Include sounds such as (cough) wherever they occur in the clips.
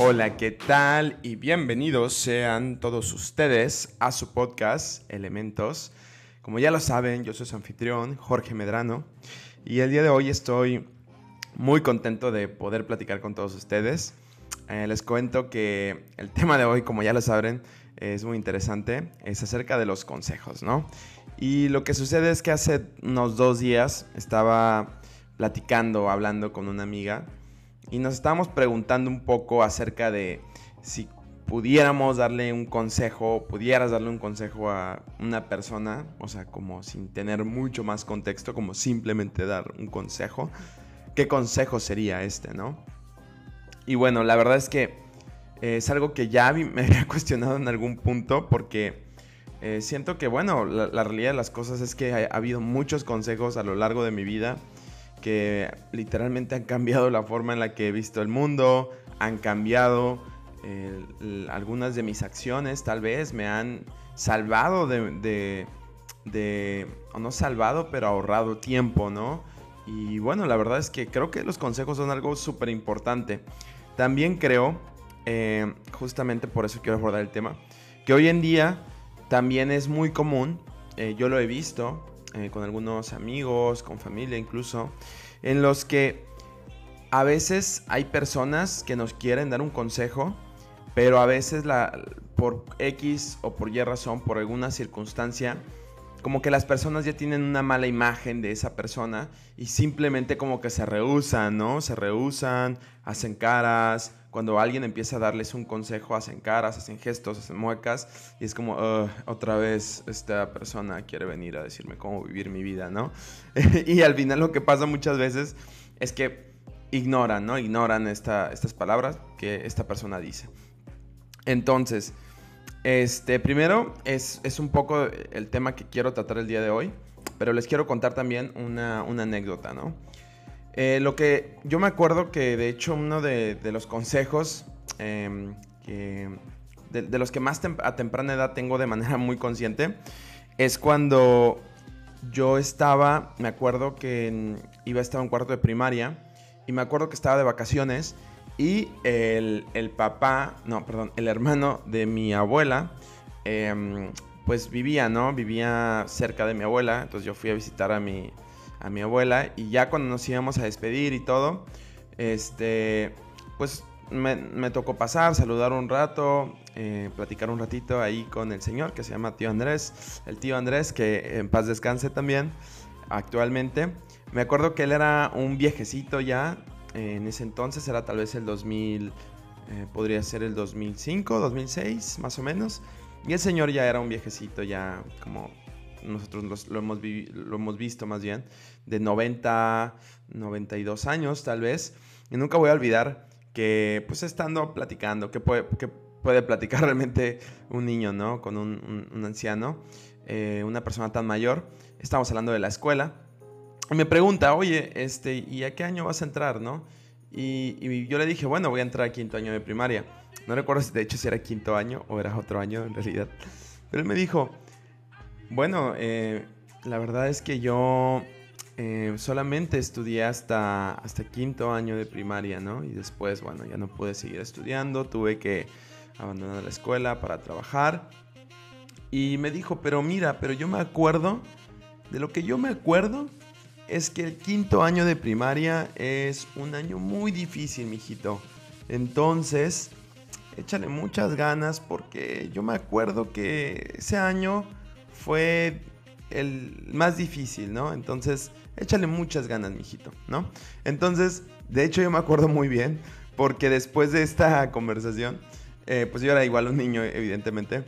Hola, ¿qué tal? Y bienvenidos sean todos ustedes a su podcast Elementos. Como ya lo saben, yo soy su anfitrión, Jorge Medrano, y el día de hoy estoy muy contento de poder platicar con todos ustedes. Eh, les cuento que el tema de hoy, como ya lo saben, es muy interesante, es acerca de los consejos, ¿no? Y lo que sucede es que hace unos dos días estaba platicando, hablando con una amiga y nos estábamos preguntando un poco acerca de si pudiéramos darle un consejo, pudieras darle un consejo a una persona, o sea, como sin tener mucho más contexto, como simplemente dar un consejo, ¿qué consejo sería este, no? Y bueno, la verdad es que eh, es algo que ya (laughs) me había cuestionado en algún punto porque eh, siento que, bueno, la, realidad de las cosas es que ha, habido muchos consejos a lo largo de mi vida que literalmente han cambiado la forma en la que he visto el mundo, han cambiado algunas de mis acciones, tal vez me han salvado de, de, o no salvado, pero ahorrado tiempo, ¿no? Y bueno, la verdad es que creo que los consejos son algo súper importante. También creo, eh, justamente por eso quiero abordar el tema, que hoy en día también es muy común, eh, yo lo he visto eh, con algunos amigos, con familia incluso, en los que a veces hay personas que nos quieren dar un consejo, pero a veces la, por X o por Y razón, por alguna circunstancia, como que las personas ya tienen una mala imagen de esa persona y simplemente como que se rehusan, ¿no? Se rehusan, hacen caras. Cuando alguien empieza a darles un consejo, hacen caras, hacen gestos, hacen muecas y es como, otra vez esta persona quiere venir a decirme cómo vivir mi vida, ¿no? (laughs) y al final lo que pasa muchas veces es que ignoran, ¿no? Ignoran estas palabras que esta persona dice. Entonces, este, primero es, un poco el tema que quiero tratar el día de hoy, pero les quiero contar también una, anécdota, ¿no? Eh, lo que yo me acuerdo que de hecho uno de, los consejos em, de, los que más a temprana edad tengo de manera muy consciente es cuando yo estaba, me acuerdo que iba a estar en cuarto de primaria y me acuerdo que estaba de vacaciones y el, papá, no, perdón, el hermano de mi abuela, em, pues vivía, ¿no? Vivía cerca de mi abuela. Entonces yo fui a visitar a mi, a mi abuela. Y ya cuando nos íbamos a despedir y todo, este, pues me, tocó pasar, saludar un rato, eh, platicar un ratito ahí con el señor que se llama tío Andrés. El tío Andrés, que en paz descanse también actualmente. Me acuerdo que él era un viejecito ya, en ese entonces era tal vez el 2000, eh, podría ser el 2005, 2006, más o menos. Y el señor ya era un viejecito, ya como nosotros lo, hemos lo hemos visto más bien, de 90, 92 años tal vez. Y nunca voy a olvidar que pues estando platicando, que puede, que puede platicar (laughs) realmente un niño, ¿no? Con un, un, anciano, eh, una persona tan mayor. Estamos hablando de la escuela me pregunta, oye, este, ¿y a qué año vas a entrar, no? Y, yo le dije, bueno, voy a entrar a quinto año de primaria. No recuerdo si de hecho si era quinto año o era otro año en realidad. Pero él me dijo, bueno, eh, la verdad es que yo eh, solamente estudié hasta, hasta quinto año de primaria, ¿no? Y después, bueno, ya no pude seguir estudiando, tuve que abandonar la escuela para trabajar. Y me dijo, pero mira, pero yo me acuerdo, de lo que yo me acuerdo, es que el quinto año de primaria es un año muy difícil, mijito. Entonces, échale muchas ganas porque yo me acuerdo que ese año fue el más difícil, ¿no? Entonces, échale muchas ganas, mijito, ¿no? Entonces, de hecho, yo me acuerdo muy bien porque después de esta conversación, eh, pues yo era igual un niño, evidentemente.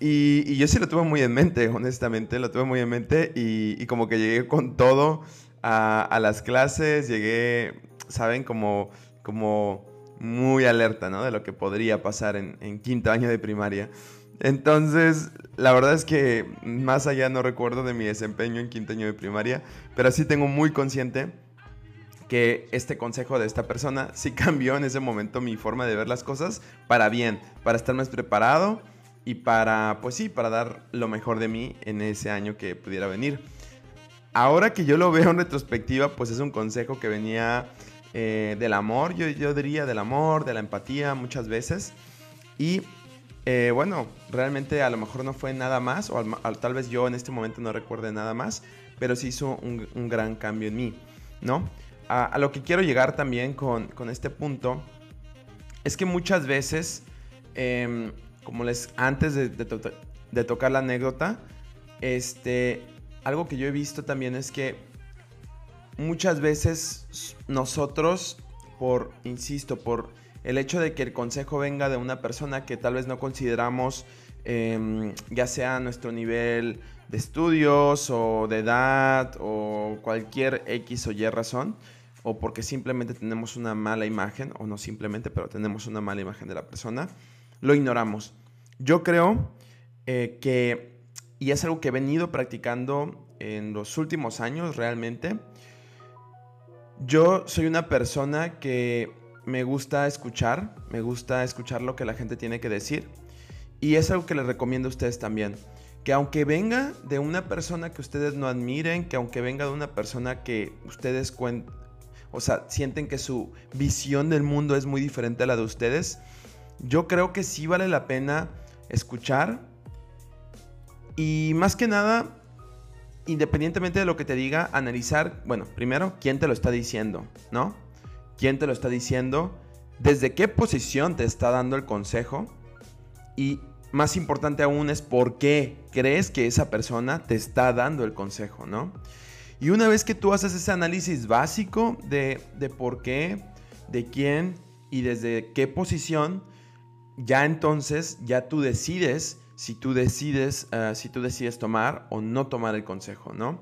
Y, yo sí lo tuve muy en mente, honestamente, lo tuve muy en mente y, como que llegué con todo a, las clases, llegué, ¿saben? Como, como muy alerta, ¿no? De lo que podría pasar en, en quinto año de primaria. Entonces, la verdad es que más allá no recuerdo de mi desempeño en quinto año de primaria, pero sí tengo muy consciente que este consejo de esta persona (laughs) sí cambió en ese momento mi forma de ver las cosas para bien, para estar más preparado y para, pues sí, para dar lo mejor de mí en ese año que pudiera venir. Ahora que yo lo veo en retrospectiva, pues es un consejo que venía eh, del amor, yo, yo, diría del amor, de la empatía muchas veces. Y eh, bueno, realmente a lo mejor no fue nada más, o tal vez yo en este momento no recuerde nada más, pero sí hizo un, gran cambio en mí, ¿no? A, lo que quiero llegar también con, con, este punto es que muchas veces, em, como les, antes de, de tocar la anécdota, este, algo que yo he visto también es que muchas veces nosotros, por, insisto, por el hecho de que el consejo venga de una persona que tal vez no consideramos, em, ya sea nuestro nivel de estudios o de edad o cualquier X o Y razón, o porque simplemente tenemos una mala imagen, o no simplemente, pero tenemos una mala imagen de la persona, lo ignoramos. Yo creo eh, que y es algo que he venido practicando en los últimos años realmente. Yo soy una persona que me gusta escuchar, me gusta escuchar lo que la gente tiene que decir y es algo que les recomiendo a ustedes también. Que aunque venga de una persona que ustedes no admiren, que aunque venga de una persona que ustedes o sea, sienten que su visión del mundo es muy diferente a la de ustedes, yo creo que sí vale la pena escuchar, y más que nada, independientemente de lo que te diga, analizar, bueno, primero, quién te lo está diciendo, ¿no? ¿Quién te lo está diciendo? ¿Desde qué posición te está dando el consejo? Y más importante aún es por qué crees que esa persona te está dando el consejo, ¿no? Y una vez que tú haces ese análisis básico de, de por qué, de quién y desde qué posición, ya entonces, ya tú decides si tú decides, eh, si tú decides tomar o no tomar el consejo, ¿no?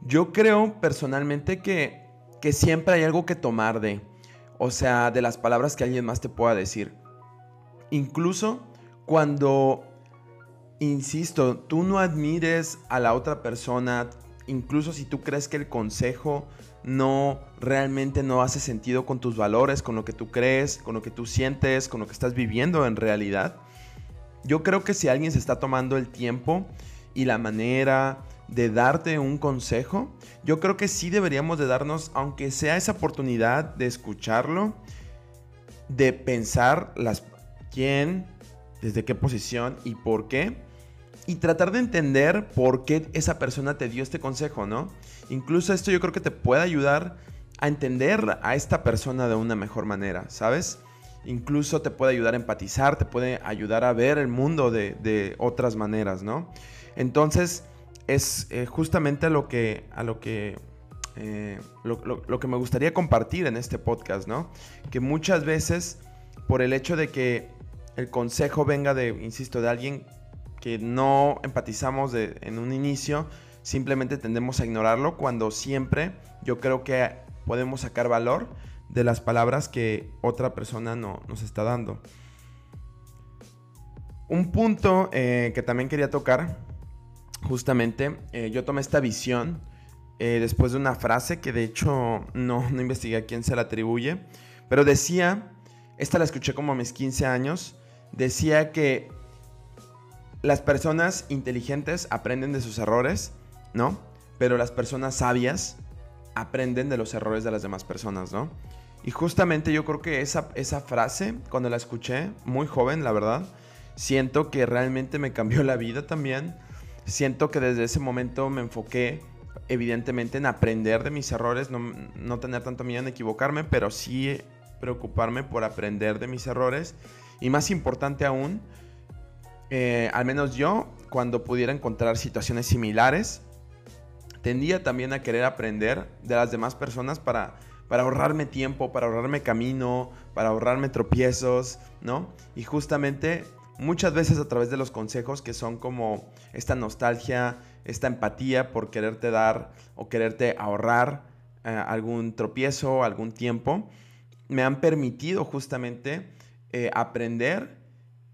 Yo creo personalmente que, que siempre hay algo que tomar de, o sea, de las palabras que alguien más te pueda decir. Incluso cuando, insisto, tú no admires a la otra persona, incluso si tú crees que el consejo no realmente no hace sentido con tus valores, con lo que tú crees, con lo que tú sientes, con lo que estás viviendo en realidad, yo creo que si alguien se está tomando el tiempo y la manera de darte un consejo, yo creo que sí deberíamos de darnos, aunque sea esa oportunidad de escucharlo, de pensar las, quién, desde qué posición y por qué, y tratar de entender por qué esa persona te dio este consejo, ¿no? Incluso esto yo creo que te puede ayudar a entender a esta persona de una mejor manera, ¿sabes? incluso te puede ayudar a empatizar, te puede ayudar a ver el mundo de, otras maneras, ¿no? Entonces, es eh, justamente a lo que, a lo que, eh, lo, que me gustaría compartir en este podcast, ¿no? Que muchas veces, por el hecho de que el consejo venga de, insisto, de alguien que no empatizamos en un inicio, simplemente tendemos a ignorarlo cuando siempre yo creo que podemos sacar valor de las palabras que otra persona no, nos está dando. Un punto eh, que también quería tocar, justamente, eh, yo tomé esta visión eh, después de una frase que de hecho no, no investigué a quién se la atribuye, pero decía, esta la escuché como a mis 15 años, decía que las personas inteligentes aprenden de sus errores, ¿no? Pero las personas sabias aprenden de los errores de las demás personas, ¿no? Y justamente yo creo que esa, esa frase, cuando la escuché, muy joven, la verdad, siento que realmente me cambió la vida también. Siento que desde ese momento me enfoqué evidentemente en aprender de mis errores, no, tener tanto miedo en equivocarme, pero sí preocuparme por aprender de mis errores. Y más importante aún, eh, al menos yo, cuando pudiera encontrar situaciones similares, tendía también a querer aprender de las demás personas para para ahorrarme tiempo, para ahorrarme camino, para ahorrarme tropiezos, ¿no? Y justamente muchas veces a través de los consejos que son como esta nostalgia, esta empatía por quererte dar o quererte ahorrar eh, algún tropiezo, algún tiempo, me han permitido justamente eh, aprender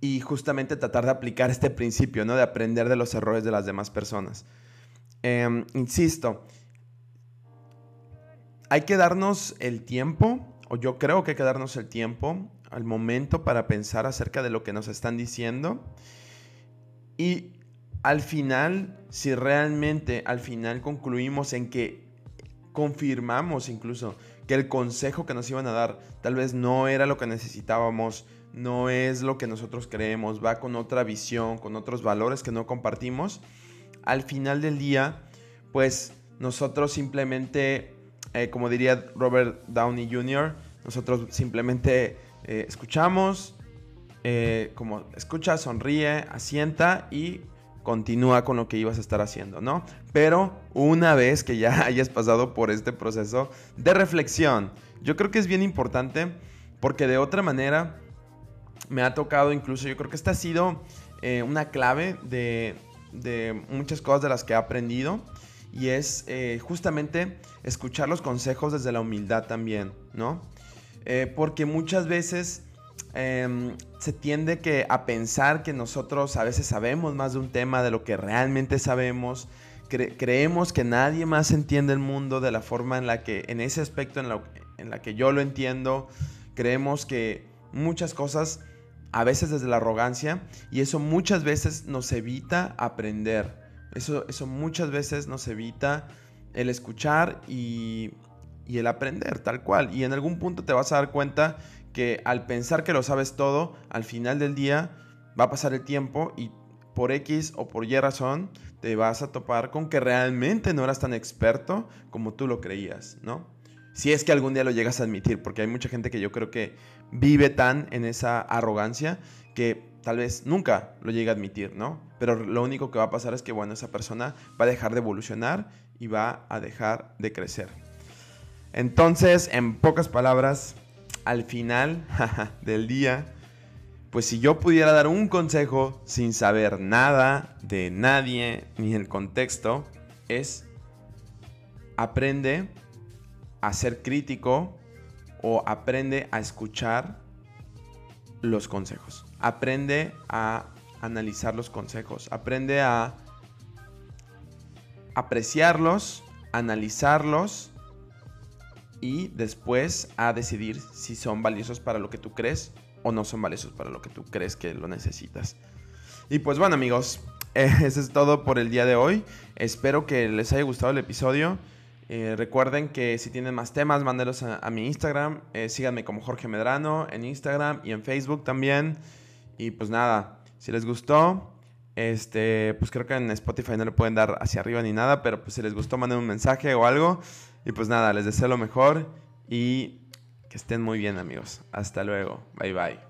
y justamente tratar de aplicar este principio, ¿no? De aprender de los errores de las demás personas. Em, insisto, hay que darnos el tiempo, o yo creo que hay que darnos el tiempo, al momento para pensar acerca de lo que nos están diciendo. Y al final, si realmente al final concluimos en que confirmamos incluso que el consejo que nos iban a dar tal vez no era lo que necesitábamos, no es lo que nosotros creemos, va con otra visión, con otros valores que no compartimos, al final del día, pues nosotros simplemente, eh, como diría Robert Downey Jr., nosotros simplemente eh, escuchamos, eh, como escucha, sonríe, asienta y continúa con lo que ibas a estar haciendo, ¿no? Pero una vez que ya (laughs) hayas pasado por este proceso de reflexión, yo creo que es bien importante porque de otra manera me ha tocado incluso, yo creo que esta ha sido eh, una clave de, muchas cosas de las que he aprendido y es justamente escuchar los consejos desde la humildad también, ¿no? Eh, porque muchas veces em, se tiende que a pensar que nosotros a veces sabemos más de un tema de lo que realmente sabemos. creemos que nadie más entiende el mundo de la forma en la que, en ese aspecto en la, en la que yo lo entiendo. Creemos que muchas cosas, a veces desde la arrogancia, y eso muchas veces nos evita aprender. Eso, eso muchas veces nos evita el escuchar y, y el aprender, tal cual. Y en algún punto te vas a dar cuenta que al pensar que lo sabes todo, al final del día va a pasar el tiempo y por X o por Y razón te vas a topar con que realmente no eras tan experto como tú lo creías, ¿no? Si es que algún día lo llegas a admitir, porque hay mucha gente que yo creo que vive tan en esa arrogancia que tal vez nunca lo llegue a admitir, ¿no? Pero lo único que va a pasar es que, bueno, esa persona va a dejar de evolucionar y va a dejar de crecer. Entonces, en pocas palabras, al final (laughs) del día, pues si yo pudiera dar un consejo sin saber nada de nadie ni el contexto, es aprende a ser crítico o aprende a escuchar los consejos. Aprende a analizar los consejos. Aprende a apreciarlos, analizarlos y después a decidir si son valiosos para lo que tú crees o no son valiosos para lo que tú crees que lo necesitas. Y pues bueno amigos, (laughs) eso es todo por el día de hoy. Espero que les haya gustado el episodio. Eh, recuerden que si tienen más temas, mándenlos a, mi Instagram. Eh, síganme como Jorge Medrano en Instagram y en Facebook también. Y pues nada, si les gustó, este, pues creo que en Spotify no le pueden dar hacia arriba ni nada, pero pues si les gustó, manden un mensaje o algo. Y pues nada, les deseo lo mejor y que estén muy bien amigos. Hasta luego. Bye bye.